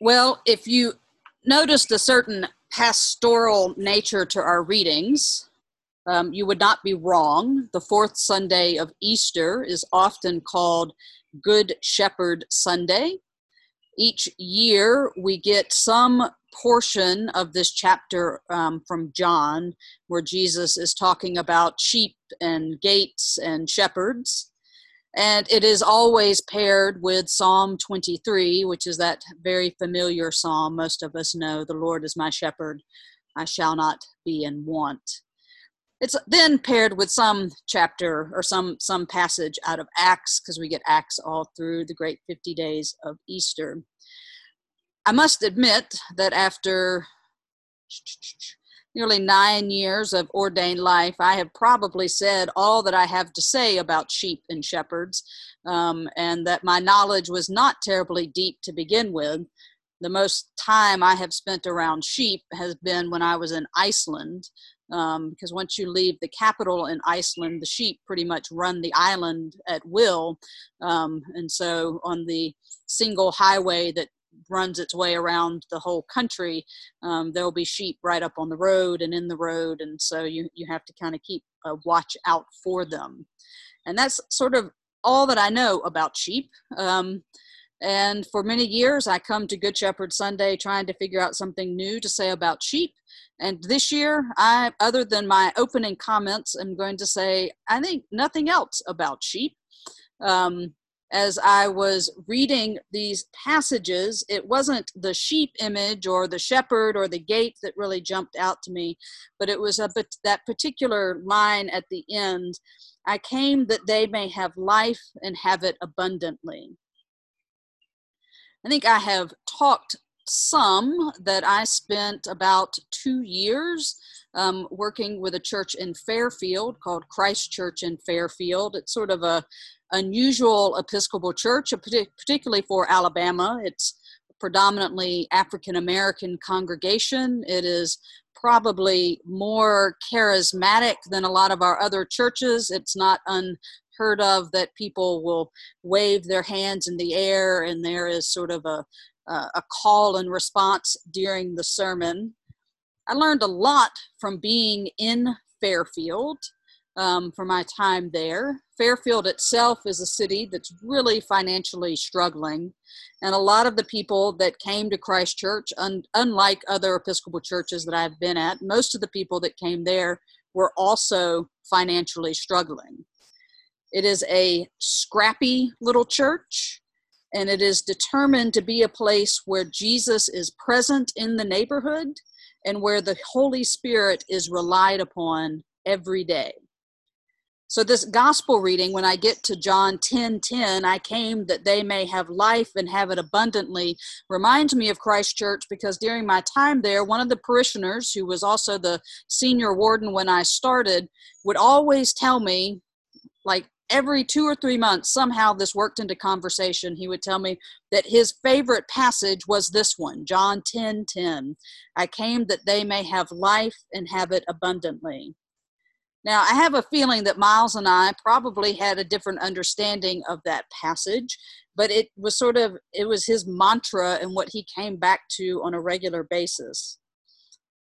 Well, if you noticed a certain pastoral nature to our readings, um, you would not be wrong. The fourth Sunday of Easter is often called Good Shepherd Sunday. Each year, we get some portion of this chapter um, from John where Jesus is talking about sheep and gates and shepherds. And it is always paired with Psalm 23, which is that very familiar psalm most of us know The Lord is my shepherd, I shall not be in want. It's then paired with some chapter or some some passage out of Acts because we get Acts all through the great 50 days of Easter. I must admit that after nearly nine years of ordained life, I have probably said all that I have to say about sheep and shepherds, um, and that my knowledge was not terribly deep to begin with. The most time I have spent around sheep has been when I was in Iceland, um, because once you leave the capital in Iceland, the sheep pretty much run the island at will. Um, and so on the single highway that runs its way around the whole country, um, there will be sheep right up on the road and in the road, and so you you have to kind of keep a watch out for them, and that's sort of all that I know about sheep. Um, and for many years, I come to Good Shepherd Sunday trying to figure out something new to say about sheep. And this year, I, other than my opening comments, I'm going to say I think nothing else about sheep. Um, as I was reading these passages, it wasn't the sheep image or the shepherd or the gate that really jumped out to me, but it was a, that particular line at the end I came that they may have life and have it abundantly. I think I have talked some that I spent about two years um, working with a church in Fairfield called Christ Church in Fairfield. It's sort of a unusual Episcopal church, particularly for Alabama. It's predominantly African American congregation. It is probably more charismatic than a lot of our other churches. It's not unheard of that people will wave their hands in the air and there is sort of a, a call and response during the sermon. I learned a lot from being in Fairfield um, for my time there. Fairfield itself is a city that's really financially struggling. And a lot of the people that came to Christ Church, un- unlike other Episcopal churches that I've been at, most of the people that came there were also financially struggling. It is a scrappy little church, and it is determined to be a place where Jesus is present in the neighborhood and where the Holy Spirit is relied upon every day. So this gospel reading, when I get to John 10 10, I came that they may have life and have it abundantly, reminds me of Christ Church because during my time there, one of the parishioners, who was also the senior warden when I started, would always tell me, like every two or three months, somehow this worked into conversation. He would tell me that his favorite passage was this one, John 10 10. I came that they may have life and have it abundantly. Now, I have a feeling that Miles and I probably had a different understanding of that passage, but it was sort of it was his mantra and what he came back to on a regular basis.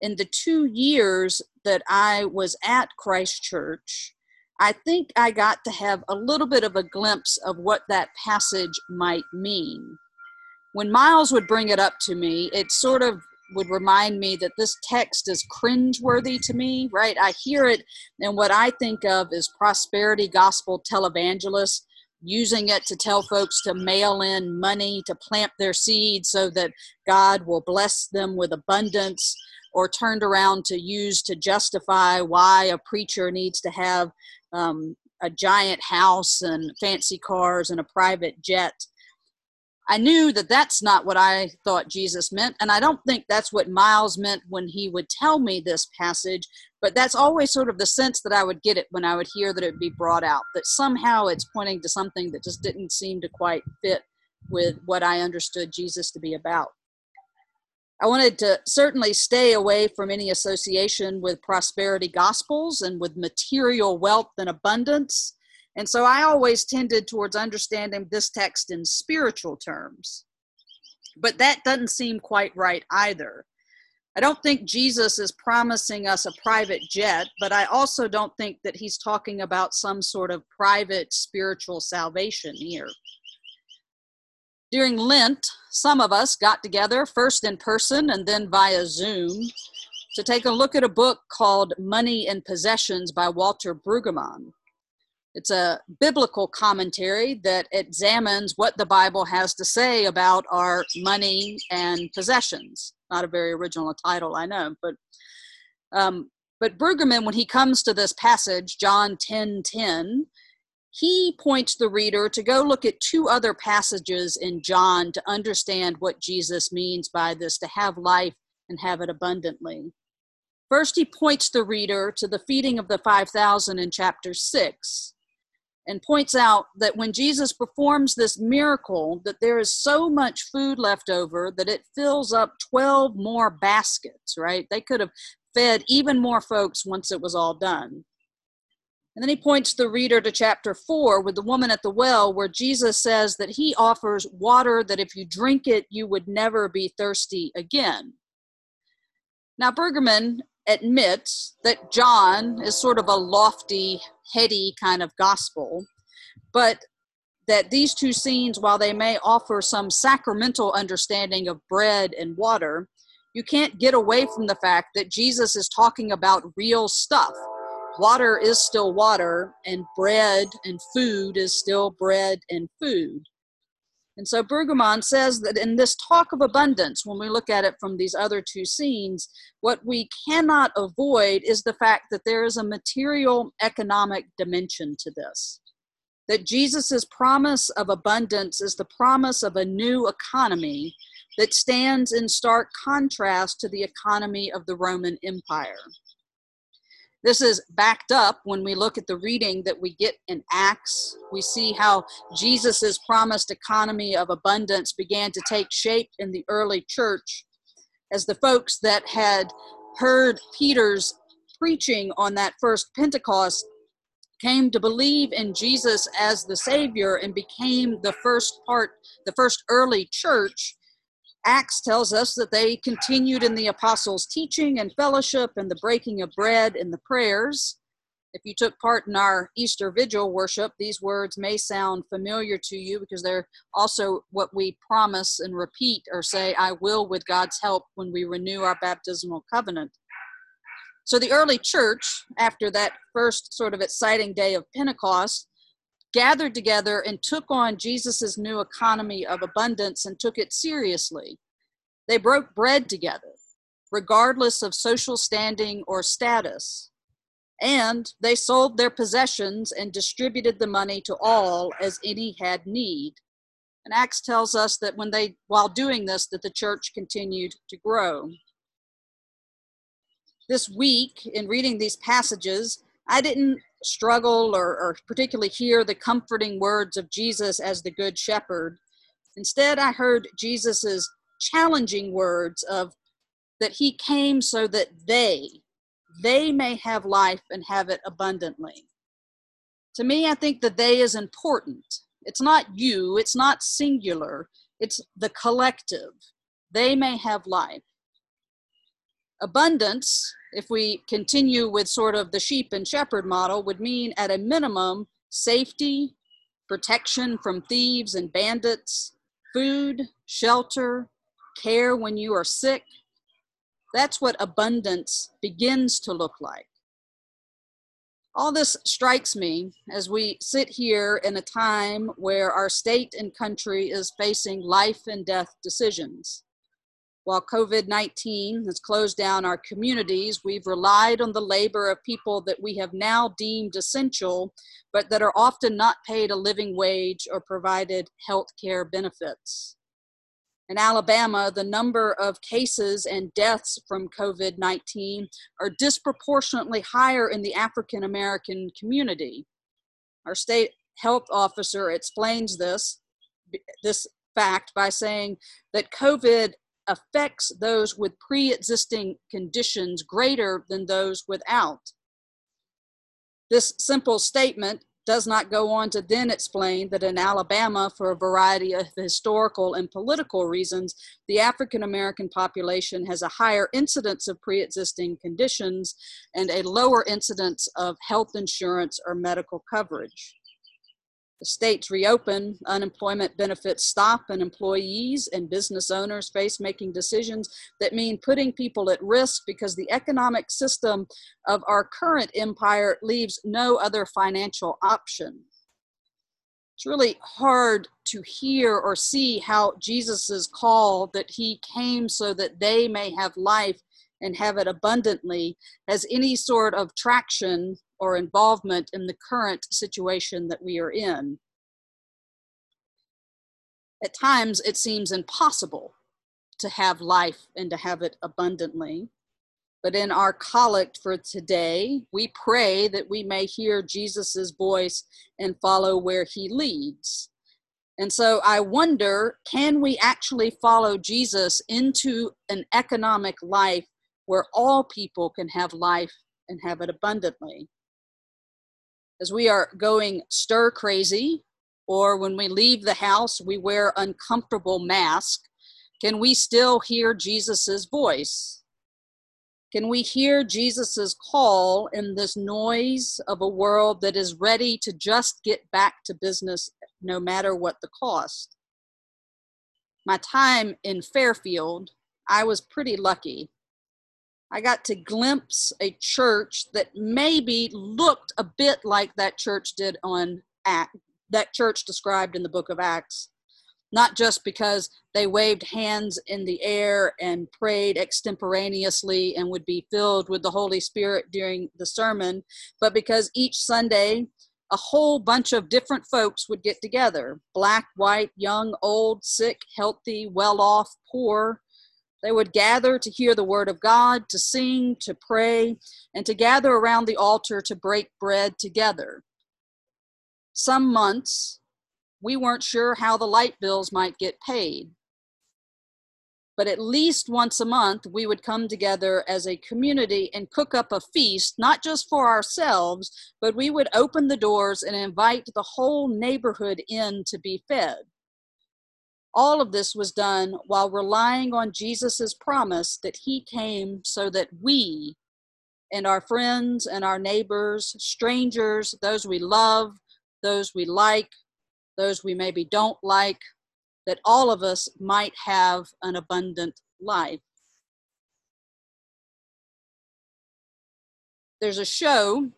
In the 2 years that I was at Christ Church, I think I got to have a little bit of a glimpse of what that passage might mean. When Miles would bring it up to me, it sort of would remind me that this text is cringeworthy to me, right? I hear it, and what I think of is prosperity gospel televangelists using it to tell folks to mail in money to plant their seeds so that God will bless them with abundance, or turned around to use to justify why a preacher needs to have um, a giant house and fancy cars and a private jet I knew that that's not what I thought Jesus meant, and I don't think that's what Miles meant when he would tell me this passage, but that's always sort of the sense that I would get it when I would hear that it would be brought out, that somehow it's pointing to something that just didn't seem to quite fit with what I understood Jesus to be about. I wanted to certainly stay away from any association with prosperity gospels and with material wealth and abundance and so I always tended towards understanding this text in spiritual terms. But that doesn't seem quite right either. I don't think Jesus is promising us a private jet, but I also don't think that he's talking about some sort of private spiritual salvation here. During Lent, some of us got together, first in person and then via Zoom, to take a look at a book called Money and Possessions by Walter Brueggemann. It's a biblical commentary that examines what the Bible has to say about our money and possessions. Not a very original title, I know, but um, but Brueggemann, when he comes to this passage, John 10 10, he points the reader to go look at two other passages in John to understand what Jesus means by this to have life and have it abundantly. First, he points the reader to the feeding of the 5,000 in chapter 6 and points out that when Jesus performs this miracle that there is so much food left over that it fills up 12 more baskets, right? They could have fed even more folks once it was all done. And then he points the reader to chapter 4 with the woman at the well, where Jesus says that he offers water that if you drink it, you would never be thirsty again. Now, Brueggemann admits that John is sort of a lofty, heady kind of gospel, but that these two scenes, while they may offer some sacramental understanding of bread and water, you can't get away from the fact that Jesus is talking about real stuff. Water is still water, and bread and food is still bread and food. And so Brueggemann says that in this talk of abundance, when we look at it from these other two scenes, what we cannot avoid is the fact that there is a material economic dimension to this. That Jesus' promise of abundance is the promise of a new economy that stands in stark contrast to the economy of the Roman Empire. This is backed up when we look at the reading that we get in Acts. We see how Jesus' promised economy of abundance began to take shape in the early church as the folks that had heard Peter's preaching on that first Pentecost came to believe in Jesus as the Savior and became the first part, the first early church Acts tells us that they continued in the apostles' teaching and fellowship and the breaking of bread and the prayers. If you took part in our Easter Vigil worship, these words may sound familiar to you because they're also what we promise and repeat or say, I will with God's help when we renew our baptismal covenant. So the early church, after that first sort of exciting day of Pentecost, gathered together and took on Jesus' new economy of abundance and took it seriously. They broke bread together, regardless of social standing or status. And they sold their possessions and distributed the money to all as any had need. And Acts tells us that when they, while doing this, that the church continued to grow. This week, in reading these passages, I didn't struggle or, or particularly hear the comforting words of Jesus as the Good Shepherd. Instead, I heard Jesus's challenging words of that he came so that they, they may have life and have it abundantly. To me, I think that they is important. It's not you, it's not singular, it's the collective. They may have life. Abundance if we continue with sort of the sheep and shepherd model, would mean at a minimum safety, protection from thieves and bandits, food, shelter, care when you are sick. That's what abundance begins to look like. All this strikes me as we sit here in a time where our state and country is facing life and death decisions. While COVID 19 has closed down our communities, we've relied on the labor of people that we have now deemed essential, but that are often not paid a living wage or provided health care benefits. In Alabama, the number of cases and deaths from COVID 19 are disproportionately higher in the African American community. Our state health officer explains this, this fact by saying that COVID affects those with pre existing conditions greater than those without. This simple statement does not go on to then explain that in Alabama, for a variety of historical and political reasons, the African American population has a higher incidence of pre existing conditions and a lower incidence of health insurance or medical coverage. The states reopen, unemployment benefits stop, and employees and business owners face making decisions that mean putting people at risk because the economic system of our current empire leaves no other financial option. It's really hard to hear or see how Jesus' call that he came so that they may have life and have it abundantly has any sort of traction or involvement in the current situation that we are in. At times, it seems impossible to have life and to have it abundantly. But in our collect for today, we pray that we may hear Jesus' voice and follow where he leads. And so I wonder can we actually follow Jesus into an economic life where all people can have life and have it abundantly? As we are going stir crazy, or when we leave the house, we wear uncomfortable masks, can we still hear Jesus' voice? Can we hear Jesus' call in this noise of a world that is ready to just get back to business no matter what the cost? My time in Fairfield, I was pretty lucky. I got to glimpse a church that maybe looked a bit like that church did on Act, that church described in the book of Acts. Not just because they waved hands in the air and prayed extemporaneously and would be filled with the Holy Spirit during the sermon, but because each Sunday a whole bunch of different folks would get together black, white, young, old, sick, healthy, well off, poor, they would gather to hear the word of God, to sing, to pray, and to gather around the altar to break bread together. Some months, we weren't sure how the light bills might get paid. But at least once a month, we would come together as a community and cook up a feast, not just for ourselves, but we would open the doors and invite the whole neighborhood in to be fed. All of this was done while relying on Jesus' promise that he came so that we and our friends and our neighbors, strangers, those we love, those we like, those we maybe don't like, that all of us might have an abundant life. There's a show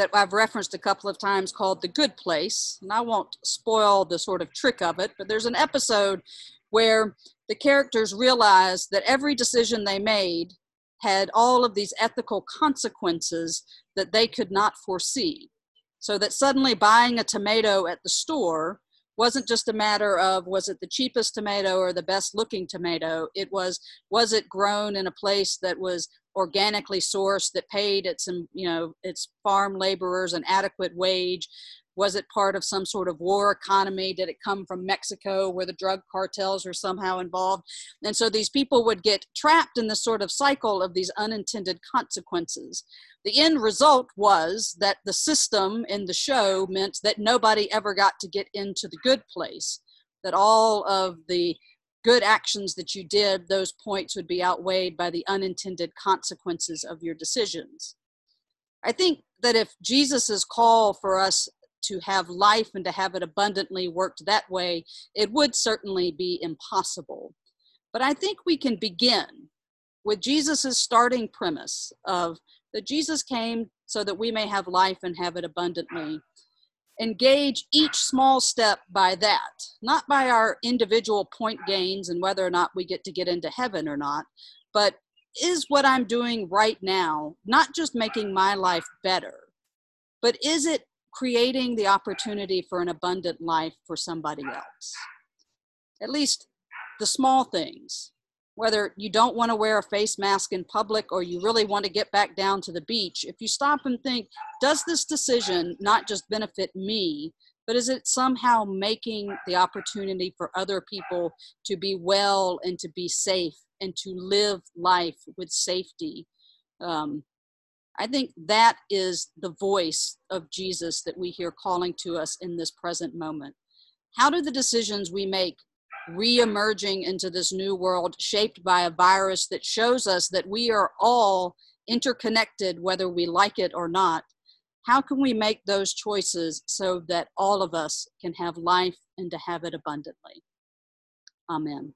that I've referenced a couple of times called The Good Place. And I won't spoil the sort of trick of it, but there's an episode where the characters realize that every decision they made had all of these ethical consequences that they could not foresee. So that suddenly buying a tomato at the store wasn't just a matter of was it the cheapest tomato or the best looking tomato it was was it grown in a place that was organically sourced that paid its you know its farm laborers an adequate wage? Was it part of some sort of war economy? Did it come from mexico where the drug cartels are somehow involved? And so these people would get trapped in this sort of cycle of these unintended consequences. The end result was that the system in the show meant that nobody ever got to get into the good place that all of the good actions that you did, those points would be outweighed by the unintended consequences of your decisions. I think that if Jesus' call for us to have life and to have it abundantly worked that way, it would certainly be impossible. But I think we can begin with Jesus' starting premise of that Jesus came so that we may have life and have it abundantly engage each small step by that, not by our individual point gains and whether or not we get to get into heaven or not, but is what I'm doing right now not just making my life better, but is it creating the opportunity for an abundant life for somebody else? At least the small things whether you don't want to wear a face mask in public or you really want to get back down to the beach, if you stop and think, does this decision not just benefit me, but is it somehow making the opportunity for other people to be well and to be safe and to live life with safety? Um, I think that is the voice of Jesus that we hear calling to us in this present moment. How do the decisions we make re-emerging into this new world shaped by a virus that shows us that we are all interconnected whether we like it or not. How can we make those choices so that all of us can have life and to have it abundantly? Amen